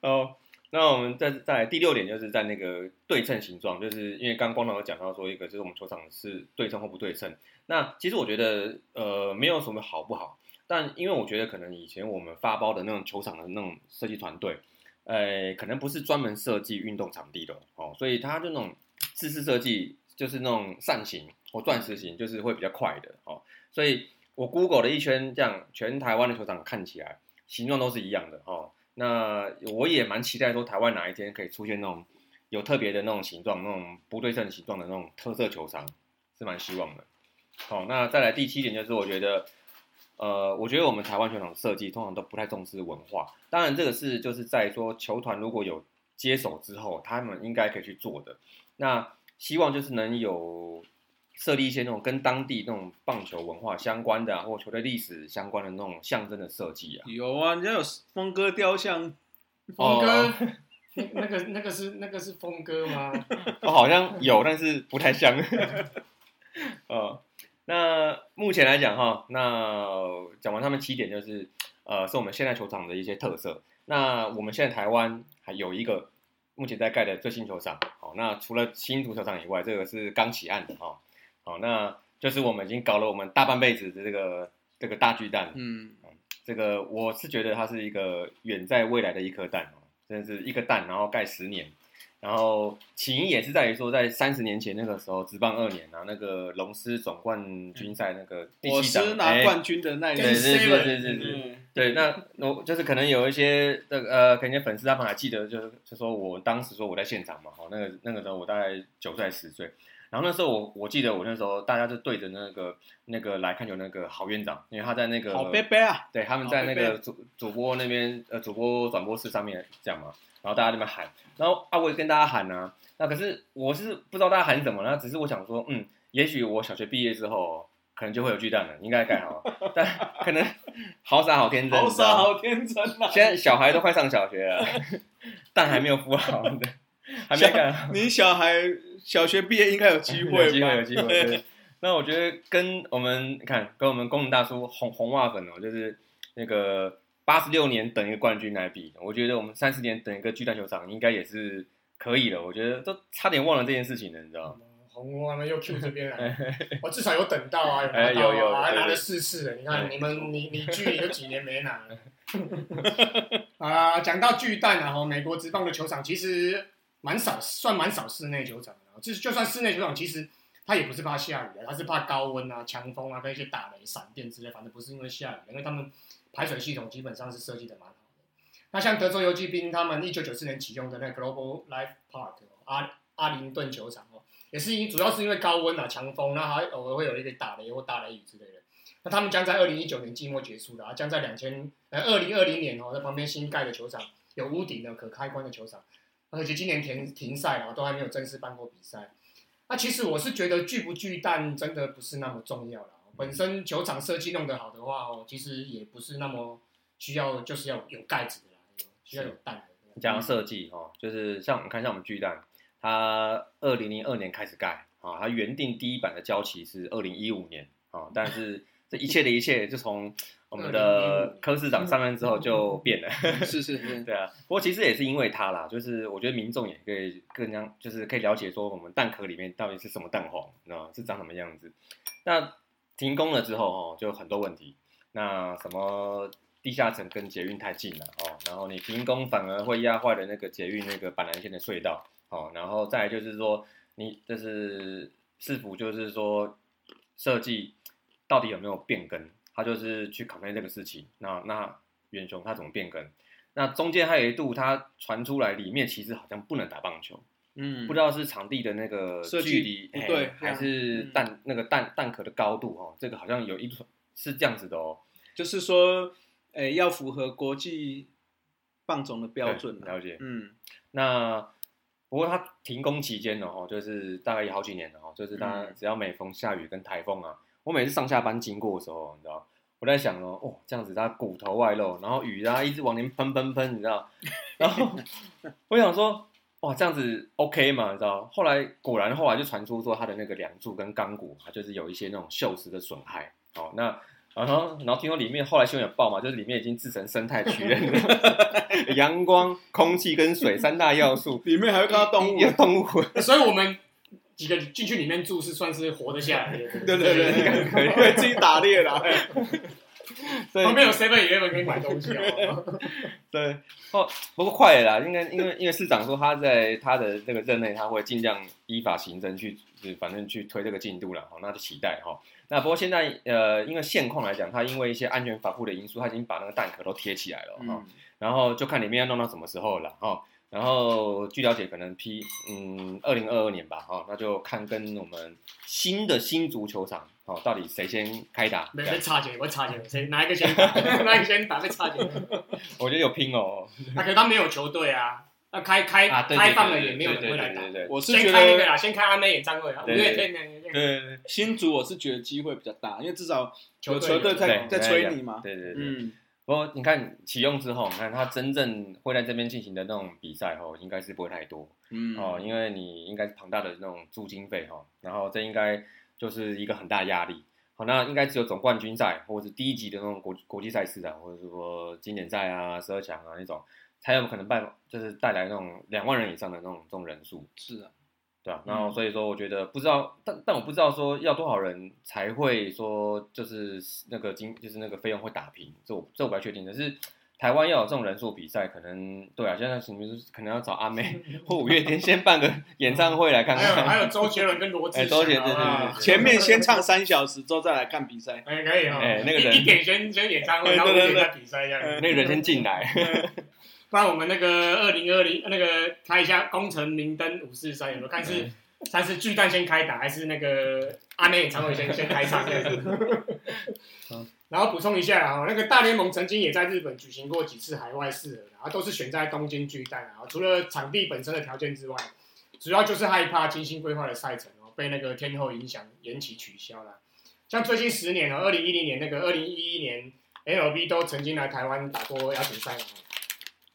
哦，那我们再再第六点，就是在那个对称形状，就是因为刚刚光头讲到说，一个就是我们球场是对称或不对称。那其实我觉得呃没有什么好不好，但因为我觉得可能以前我们发包的那种球场的那种设计团队，呃，可能不是专门设计运动场地的哦，所以它就那种自式设计，就是那种扇形或钻石形，就是会比较快的哦。所以我 Google 了一圈，这样全台湾的球场看起来形状都是一样的哦。那我也蛮期待说，台湾哪一天可以出现那种有特别的那种形状、那种不对称形状的那种特色球场，是蛮希望的。好，那再来第七点就是，我觉得，呃，我觉得我们台湾球场设计通常都不太重视文化。当然，这个是就是在说球团如果有接手之后，他们应该可以去做的。那希望就是能有设立一些那种跟当地那种棒球文化相关的、啊，或球队历史相关的那种象征的设计啊。有啊，人家有峰哥雕像，峰哥，那 那个那个是那个是峰哥吗？我 好像有，但是不太像。呃，那目前来讲哈，那讲完他们七点，就是呃，是我们现在球场的一些特色。那我们现在台湾还有一个目前在盖的最新球场，好，那除了新足球场以外，这个是刚起案的哈，好，那就是我们已经搞了我们大半辈子的这个这个大巨蛋，嗯，这个我是觉得它是一个远在未来的一颗蛋哦，真的是一个蛋，然后盖十年。然后起因也是在于说，在三十年前那个时候，职棒二年啊，那个龙狮总冠军赛那个第我七场是拿哎冠军的那一对年，是是是是是，嗯，对，那我就是可能有一些这个呃，可能粉丝他们还记得，就是就说我当时说我在现场嘛，好，那个那个时候我大概九岁十岁，然后那时候我我记得我那时候大家就对着那个那个来看球那个郝院长，因为他在那个好贝贝啊，对，他们在那个主主播那边呃主播转播室上面这样嘛，然后大家在那边喊，然后啊我也跟大家喊啊，那可是我是不知道大家喊什么，那只是我想说，嗯，也许我小学毕业之后可能就会有巨蛋了，应该盖好，但 可能好傻好天真，好傻好天真啊！现在小孩都快上小学了，蛋还没有孵好的，还没盖好。你小孩小学毕业应该有机会吧，有机会，有机会。对那我觉得跟我们看跟我们工人大叔红红袜粉哦，就是那个八十六年等一个冠军来比，我觉得我们三十年等一个巨蛋球场应该也是可以了。我觉得都差点忘了这件事情了，你知道吗？红袜们又 Q 这边来，我至少有等到啊，有拿哎到啊，还有有对对拿了四次了。你看你们，你你距离有几年没拿了？啊，讲到巨蛋啊，哈，美国职棒的球场其实蛮少，算蛮少室内球场的。就是就算室内球场，其实它也不是怕下雨的，它是怕高温啊、强风啊跟一些打雷、闪电之类，反正不是因为下雨，因为他们排水系统基本上是设计的蛮好的。那像德州游击兵他们一九九四年启用的那 Global Life Park 阿阿灵顿球场哦，也是因主要是因为高温啊、强风，那还偶尔会有一个打雷或大雷雨之类的。那他们将在二零一九年季末结束的啊，将在两千呃二零二零年哦，在旁边新盖的球场有屋顶的可开关的球场，而且今年停停赛了，都还没有正式办过比赛。那其实我是觉得巨不巨蛋真的不是那么重要了，本身球场设计弄得好的话哦，其实也不是那么需要，就是要有盖子的啦，需要有蛋的。讲设计哦，就是像我们看，像我们巨蛋，它二零零二年开始盖，啊，它原定第一版的交期是二零一五年啊，但是这一切的一切就从我们的柯市长上任之后就变了。是是是，对啊，不过其实也是因为他啦，就是我觉得民众也可以更加就是可以了解说我们蛋壳里面到底是什么蛋黄，你知道？是长什么样子。那停工了之后哦，就很多问题。那什么地下层跟捷运太近了哦，然后你停工反而会压坏了那个捷运那个板南线的隧道哦，然后再来就是说你就是是否就是说设计到底有没有变更？他就是去考虑这个事情。那那元雄他怎么变更？那中间还有一度他传出来里面其实好像不能打棒球，嗯不知道是场地的那个距离不对嘿还是嗯蛋那个蛋蛋壳的高度哦，这个好像有一是这样子的哦。就是说，诶，要符合国际棒总的标准了解嗯那不过它停工期间呢，哦，就是大概有好几年了哦，就是它嗯只要每逢下雨跟台风啊，我每次上下班经过的时候，你知道，我在想哦，哦，这样子它骨头外露，然后雨啊一直往前喷喷喷，你知道，然后我想说，哇，这样子 OK 嘛，你知道？后来果然后来就传出说它的那个梁柱跟钢骨啊，就是有一些那种锈蚀的损害，哦，那。然后，然后听说里面后来新闻有报嘛，就是里面已经制成生态区了，阳光、空气跟水三大要素，里面还会看到动物，有动物，所以我们几个进去里面住是算是活得下来的。对对对对，应该可以会自己打猎啦。对旁边有 Seven Eleven 可以买东西哦。对，哦，不过快了啦，应该因为因为市长说他在他的这个任内，他会尽量依法行政去，就是反正去推这个进度了，哈，那就期待哈。那不过现在呃，因为现况来讲，他因为一些安全防护的因素，他已经把那个蛋壳都贴起来了哈、嗯，然后就看里面要弄到什么时候了哈。然后据了解，可能 P 嗯二零二二年吧，哈，那就看跟我们新的新足球场哦，到底谁先开打？没这样被插姐，我插姐，谁哪一个先打？哪一个先打被差距？我觉得有拼哦。那可是他没有球队啊，那开开啊，对开放了也没有人对会来打。对对对对我是觉得先开那个啦，先开阿妹演唱会啊，五对月天的对对新竹我是觉得机会比较大，因为至少有球球队在对在催你嘛。对对对。嗯，不过你看启用之后，你看他真正会在这边进行的那种比赛哦，应该是不会太多嗯哦，因为你应该是庞大的那种租金费哈，然后这应该就是一个很大压力。好，那应该只有总冠军赛或者是第一级的那种国国际赛事啊，或者是说经典赛啊、十二强啊那种，才有可能办，就是带来那种两万人以上的那种这种人数。是啊，对啊，嗯然后所以说，我觉得不知道，但但我不知道说要多少人才会说就是那个金就是那个费用会打平，这我这我不太确定。但是台湾要有这种人数比赛，可能对啊，现在什么可能要找阿妹 或五月天先办个 演唱会来看还有还。有周杰伦跟罗志哎祥啊，周杰伦对对啊对前面先唱三小时，之后再来看比赛。哎可以哈，哎那个人一一点先先演唱会，哎然后五对对对点再比赛这样。那个人先进来，不然我们那个二零二零那个开一下工程明灯五四三有没有看是他是巨蛋先开打，还是那个阿妹演唱会先先开场这样子？然后补充一下啊，那个大联盟曾经也在日本举行过几次海外试合，然后都是选在东京巨蛋啊。除了场地本身的条件之外，主要就是害怕精心规划的赛程哦被那个天候影响延期取消了。像最近十年哦，二零一零年那个二零一一年 LB 都曾经来台湾打过邀请赛嘛。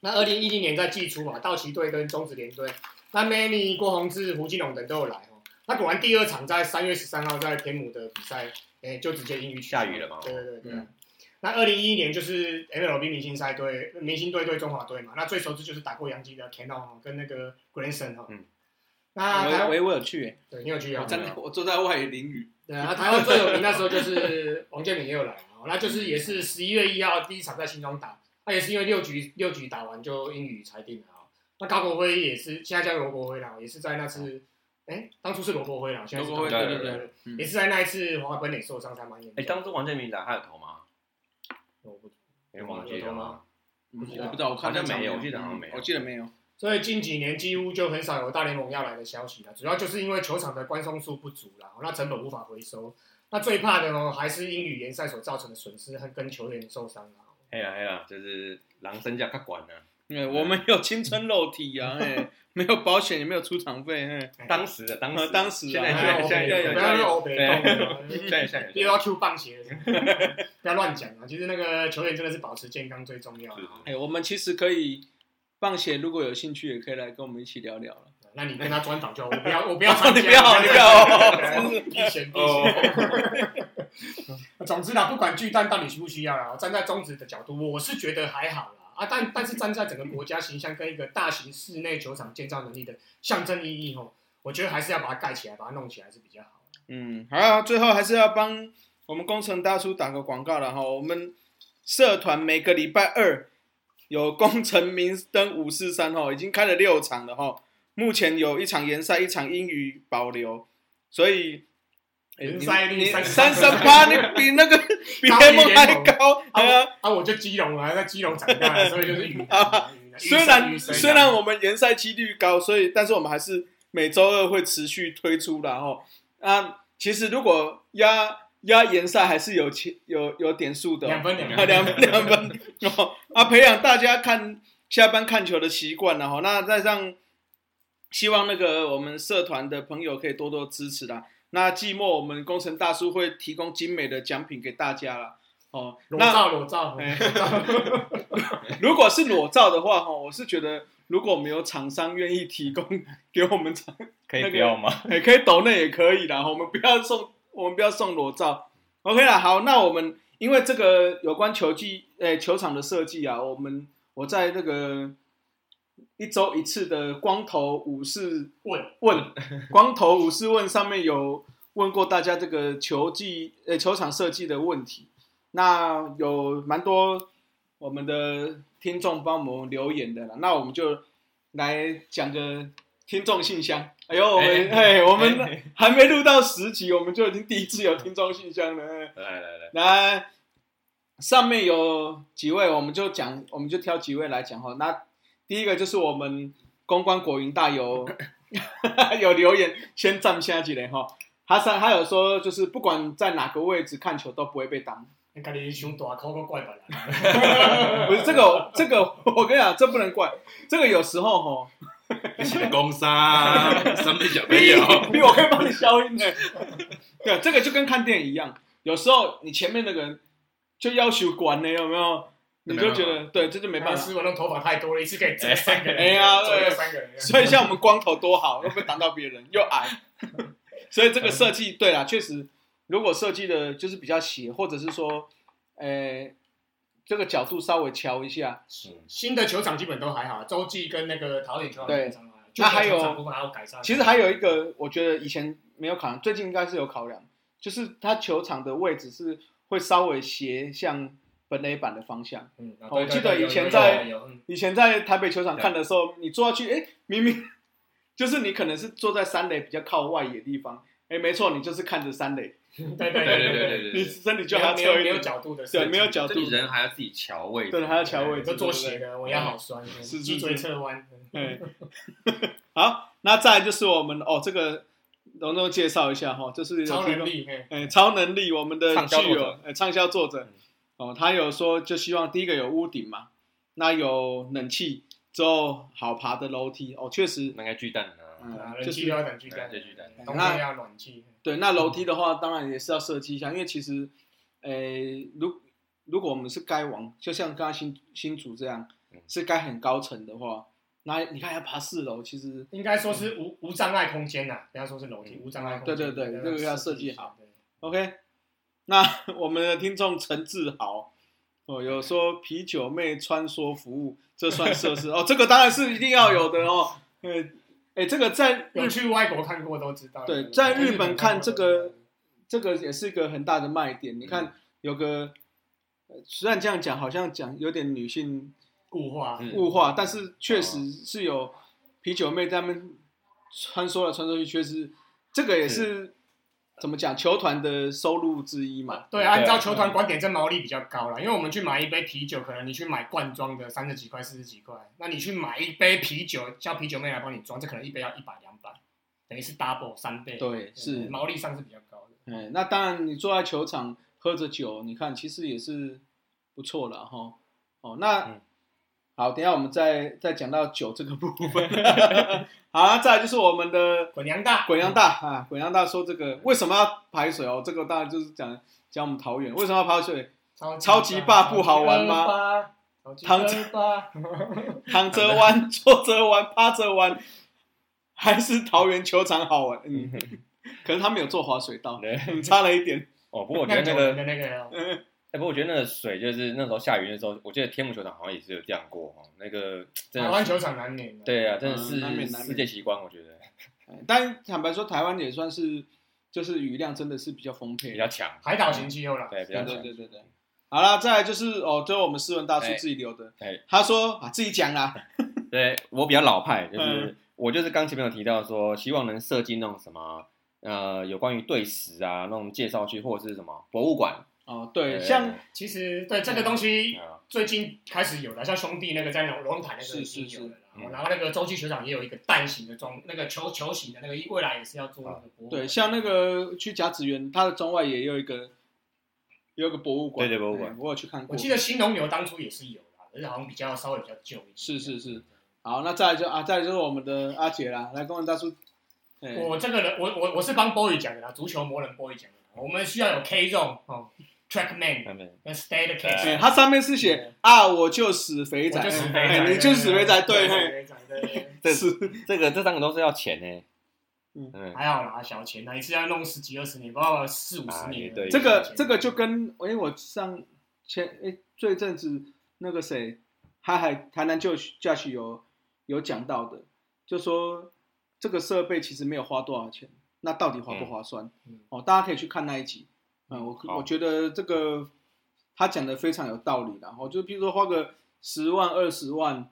那二零一零年在季初嘛，道奇队跟中职联队，那 Manny、郭宏志、胡金龙等都有来哦。那果然第二场在三月十三号在天母的比赛，哎、就直接因雨下雨了嘛对对对对。嗯那二零一一年就是 MLB 明星赛队明星队对中华队嘛，那最熟知就是打过洋基的 Cano 哦跟那个 Granson 哈。嗯。那我我我有去欸，对你有去啊我？站在我坐在外淋雨。对啊，那台湾最有名那时候就是王建民也有来哦，那就是也是十一月一号第一场在新庄打，那也是因为六局六局打完就英语裁定了啊。那高国辉也是现在叫罗国辉啦，也是在那次，哎，当初是罗国辉啦，现在是罗国辉高对对对嗯也是在那一次华本垒受伤才蛮严哎，重。当初王建民打他有投吗？我不有忘记了吗？嗯我不知道，我看好像没有我记得好像没有我记得没有。所以近几年几乎就很少有大联盟要来的消息了，主要就是因为球场的观众数不足啦，那成本无法回收。那最怕的哦，还是英语联赛所造成的损失和跟球员受伤啦。哎呀哎呀，就是狼身价他管了。嗯，我们有青春肉体啊，哎，没有保险，也没有出场费，哎，当时的当时当时啊现在哎现在 现在有不要说欧北动了，现在现在又要 Q 棒鞋了，不要乱讲啊！其实那个球员真的是保持健康最重要。哎，我们其实可以，棒鞋如果有兴趣，也可以来跟我们一起聊聊了。那你跟他专访就好，我不要，我不要参加，你不要你不要 对避嫌避嫌。总之啦，不管巨蛋到底需不需要啦，站在中职的角度，我是觉得还好啦。啊，但但是站在整个国家形象跟一个大型室内球场建造能力的象征意义吼，我觉得还是要把它盖起来，把它弄起来是比较好。嗯，好啊，最后还是要帮我们工程大叔打个广告了哈。我们社团每个礼拜二有工程明灯五四三哈，已经开了六场了哈。目前有一场联赛，一场英语保留，所以诶联赛率你33三十八，你比那个比联盟还高。啊啊，我就基隆啊，在基隆长大的，所以就是雨啊雨虽然虽然我们联赛几率高，所以但是我们还是每周二会持续推出的哈。啊，其实如果压压联赛还是有钱有有点数的哦、两分两啊，分两分两分哦啊，培养大家看下班看球的习惯然后那再让希望那个我们社团的朋友可以多多支持啦。那季末我们工程大叔会提供精美的奖品给大家啦。哦，裸那照裸照，如果是裸照的话，哈，我是觉得如果没有厂商愿意提供给我们厂，可以那个不要吗？也可以抖那也可以啦。我们不要送，我们不要送裸照。OK 啦，好，那我们因为这个有关球技，诶、球场的设计啊，我们我在那个一周一次的光头武士问问，光头武士问上面有问过大家这个球技，呃，球场设计的问题。那有蛮多我们的听众帮我们留言的了，那我们就来讲个听众信箱。哎呦，我们哎哎，我们还没录到十集，我们就已经第一次有听众信箱了。哎来来来，来，上面有几位，我们就讲，我们就挑几位来讲哈。那第一个就是我们公关果云大有 有留言，先站下几人哈。他上他有说，就是不管在哪个位置看球都不会被挡。你家己胸大口个怪别人，不是这个，这个我跟你讲，这不能怪。这个有时候哈，工伤什么小朋比友，比我可以帮你消音呢。对，这个就跟看电影一样，有时候你前面那个人就要求管呢，有没有？你就觉得对，这就没办法。没师傅那头发太多了，一次可以折三个人，哎呀对三个人，所以像我们光头多好，又不会挡到别人，又矮，所以这个设计对啦，确实，如果设计的就是比较斜，或者是说，呃，这个角度稍微调一下，新的球场基本都还好，洲际跟那个桃园球场对基本上还好那还有。其实还有一个，我觉得以前没有考量，最近应该是有考量，就是它球场的位置是会稍微斜向本垒板的方向。嗯，我记得以前在以前在台北球场看的时候，你坐下去，哎，明明 就是你可能是坐在三垒比较靠外野地方，哎，没错，你就是看着三垒，对对对对对对你，身体就还要没有没有角度的对，没有角度。人还要自己调位置，对还要调位置就做斜的，我腰好酸，脊椎侧弯。哎，好，那再就是我们哦，这个隆重介绍一下哈，就是超能力，嘿。哎，超能力，我们的畅销作者。具有哎畅销作者哦，他有说就希望第一个有屋顶嘛，那有冷气之后好爬的楼梯哦，确实，那个巨蛋啊，嗯啊，就是人气要等巨蛋，对巨蛋冬天要暖气。对，那楼梯的话，当然也是要设计一下，因为其实，诶，如如果我们是该往，就像刚刚新新竹这样嗯，是该很高层的话，那你看要爬四楼，其实应该说是无无障碍空间呐，不要说是楼梯，嗯无障碍空间。对对对这个要设计好。对 OK，那 我们的听众陈志豪哦，有说啤酒妹穿梭服务，这算设施哦，这个当然是一定要有的哦。呃，哎，这个在日有去外国看过都知道。对在日本看这个这个也是一个很大的卖点。你看有个，呃虽然这样讲好像讲有点女性固化，嗯物化，但是确实是有啤酒妹他们穿梭来穿梭去，确实这个也是怎么讲球团的收入之一嘛。对，按照球团观点，这毛利比较高了，因为我们去买一杯啤酒，可能你去买罐装的三十几块、四十几块，那你去买一杯啤酒，叫啤酒妹来帮你装，这可能一杯要一百两百，等于是 double 三倍。对，是，毛利上是比较高的。嗯，那当然你坐在球场喝着酒，你看其实也是不错了哈。哦，那、嗯好，等一下我们再再讲到酒这个部分。好，再来就是我们的 滚娘大，滚阳大啊，滚阳大说这个为什么要排水哦？这个当然就是讲讲我们桃园为什么要排水？超超级霸不好玩吗吗？超级汤霸，躺着玩、坐着玩、趴着玩，还是桃园球场好玩。嗯，可能他没有做滑水道，对嗯差了一点。哦，不过我觉得那九个那个哎、不过我觉得那个水就是那时候下雨的时候，我记得天母球场好像也是有这样过哦。那个真的台湾球场难免的。对啊，真的是世界奇观，我觉得 但坦白说，台湾也算是就是雨量真的是比较丰沛比。较强。海岛型气候啦。对，比对对较强。对对对。好了，再来就是哦，最后我们斯文大叔哎自己留的，哎，他说啊自己讲啦，对我比较老派，就是、嗯我就是刚前面有提到说，希望能设计那种什么呃有关于对史啊那种介绍区，或者是什么博物馆。哦对，对。像其实对这个东西啊。最近开始有了，像兄弟那个在龙龙潭那个是已经是有了啦。是嗯。然后那个洲际球场也有一个蛋形的装，那个球球形的那个，未来也是要做那个博物馆对像那个去甲子园，它的中外也有一个有一个博物馆，对对博物馆。哎我有去看过。我记得新农牛当初也是有啦，可是好像比较稍微比较旧一点。是是是。好，那再来就啊，再来就是我们的阿杰啦，来公文大叔，哎。我这个人，我我我是帮 boy 讲的啦，足球魔人 boy 讲的。我们需要有 K 重哦，track man 他们跟哎 case，它上面是写啊，我就死肥仔，就死肥哎仔，你就死肥仔，对，肥仔，对。是。这个这三个都是要钱呢。嗯。嗯，还好啦，小钱啊，一次要弄十几二十年，包括四五十年这个这个就跟因为，我上前哎最阵子那个谁，海海台南就驾驶有有讲到的，就说这个设备其实没有花多少钱，那到底划不划算？嗯。哦，大家可以去看那一集。嗯，我好我觉得这个他讲的非常有道理啦。哦，就比如说花个十万二十万，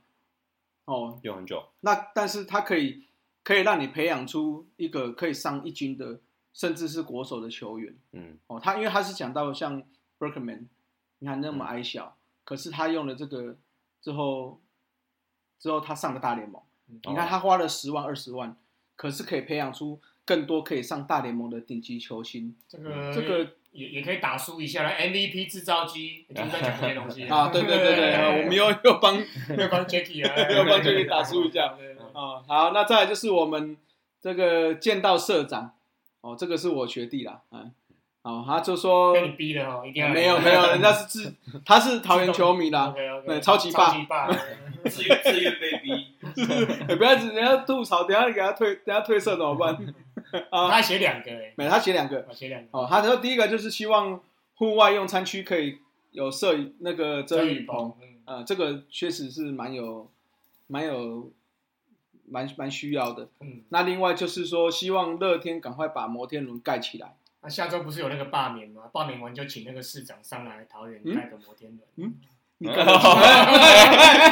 哦，用很久。那但是他可以可以让你培养出一个可以上一军的，甚至是国手的球员。嗯，哦，他因为他是讲到像 Berkman，你看那么嗯矮小，可是他用了这个之后，之后他上了大联盟。你看哦他花了十万二十万，可是可以培养出更多可以上大联盟的顶级球星。这个这个也也可以打输一下啦，MVP 制造机就是在讲这些东西 啊，对对对对，呃 我们又又帮又帮 Jacky 啊，又帮 Jacky 打输一下对。对对啊，好，那再来就是我们这个剑道社长，哦，这个是我学弟啦，嗯，好，他就说被你逼的哈，一定要没有没有，人家是自他是桃园球迷啦对超级霸超级霸，自愿自愿被逼，你不要人家吐槽，等下你给他退，等下退社怎么办？他写两个哎，没，他写两个，我写两个，哦，他说第一个就是希望户外用餐区可以有设那个遮雨棚，，嗯呃，这个确实是蛮有蛮有蛮蛮需要的。嗯，那另外就是说，希望乐天赶快把摩天轮盖起来。那下周不是有那个罢免吗？罢免完就请那个市长上来桃园嗯盖个摩天轮。你哦干嘛？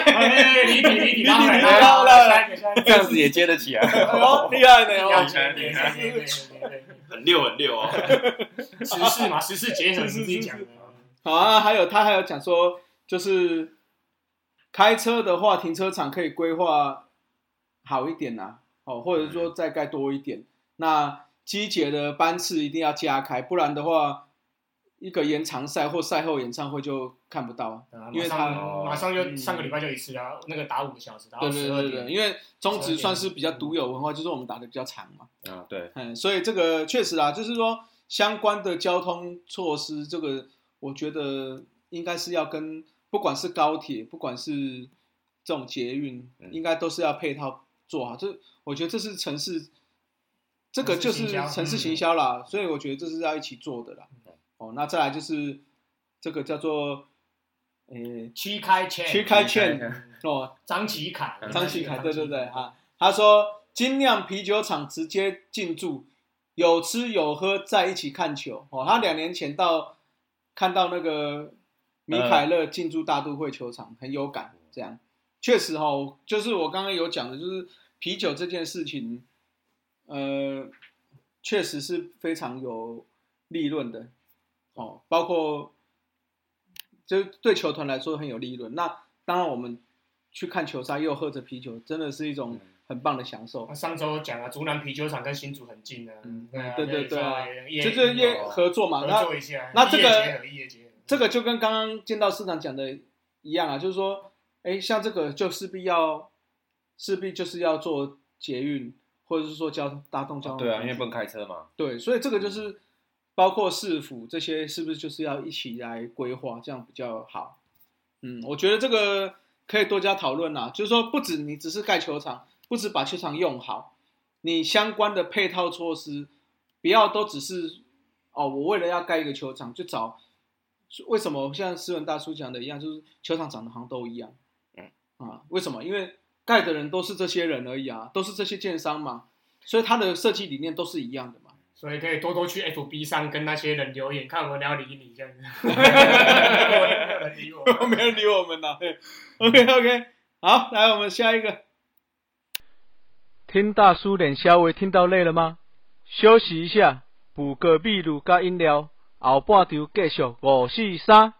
哎离题离题，拉回来离题拉回来拉回来下一个下一个这样子也接得起啊。哦，厉害的！哦，很溜很溜哦。对，时事嘛，时事结合你自己讲的。好啊，还有他还有讲说，就是开车的话，停车场可以规划好一点呐、哦，或者说再盖多一点。那机节的班次一定要加开，不然的话，一个延长赛或赛后演唱会就看不到。啊因为他马上就嗯上个礼拜就一次啊，那个打五个小时，打对对对对，因为中职算是比较独有文化，就是我们打的比较长嘛。啊，对，嗯，所以这个确实啊，就是说相关的交通措施，这个我觉得应该是要跟不管是高铁，不管是这种捷运，嗯应该都是要配套做好。这我觉得这是城市，这个就是城市行销城市行销啦，所以我觉得这是要一起做的啦。嗯哦，那再来就是这个叫做，呃、区开券，区开区券哦，张启凯，张启凯，对对对啊，他说精酿啤酒厂直接进驻，有吃有喝，在一起看球。哦，他两年前到看到那个米凯勒进驻大都会球场，很有感。这样确实哦，就是我刚刚有讲的，就是啤酒这件事情，呃，确实是非常有利润的。哦，包括就对球团来说很有利润。那当然，我们去看球赛又喝着啤酒，真的是一种很棒的享受那。上周讲了，竹南啤酒厂跟新竹很近啊，嗯对啊对对就是业合作嘛，合那作一下，那这个这个就跟刚刚见到市长讲的一样啊，就是说，哎，像这个就势必要势必就是要做捷运，或者是说交搭动交通。对啊，因为不能开车嘛。对，所以这个就是包括市府这些，是不是就是要一起来规划，这样比较好？嗯，我觉得这个可以多加讨论啦。就是说，不止你只是盖球场，不止把球场用好，你相关的配套措施，不要都只是哦，我为了要盖一个球场就找，为什么像斯文大叔讲的一样，就是球场长得好像都一样，嗯啊，为什么？因为盖的人都是这些人而已啊，都是这些建商嘛，所以他的设计理念都是一样的嘛。所以可以多多去 FB 上跟那些人留言，看有没有人理你这样子。没有人理我。没人理我们呐。OK OK，好，来我们下一个。听大叔脸稍微听到累了吗？休息一下，补个秘鲁加饮料，后半场继续五四三。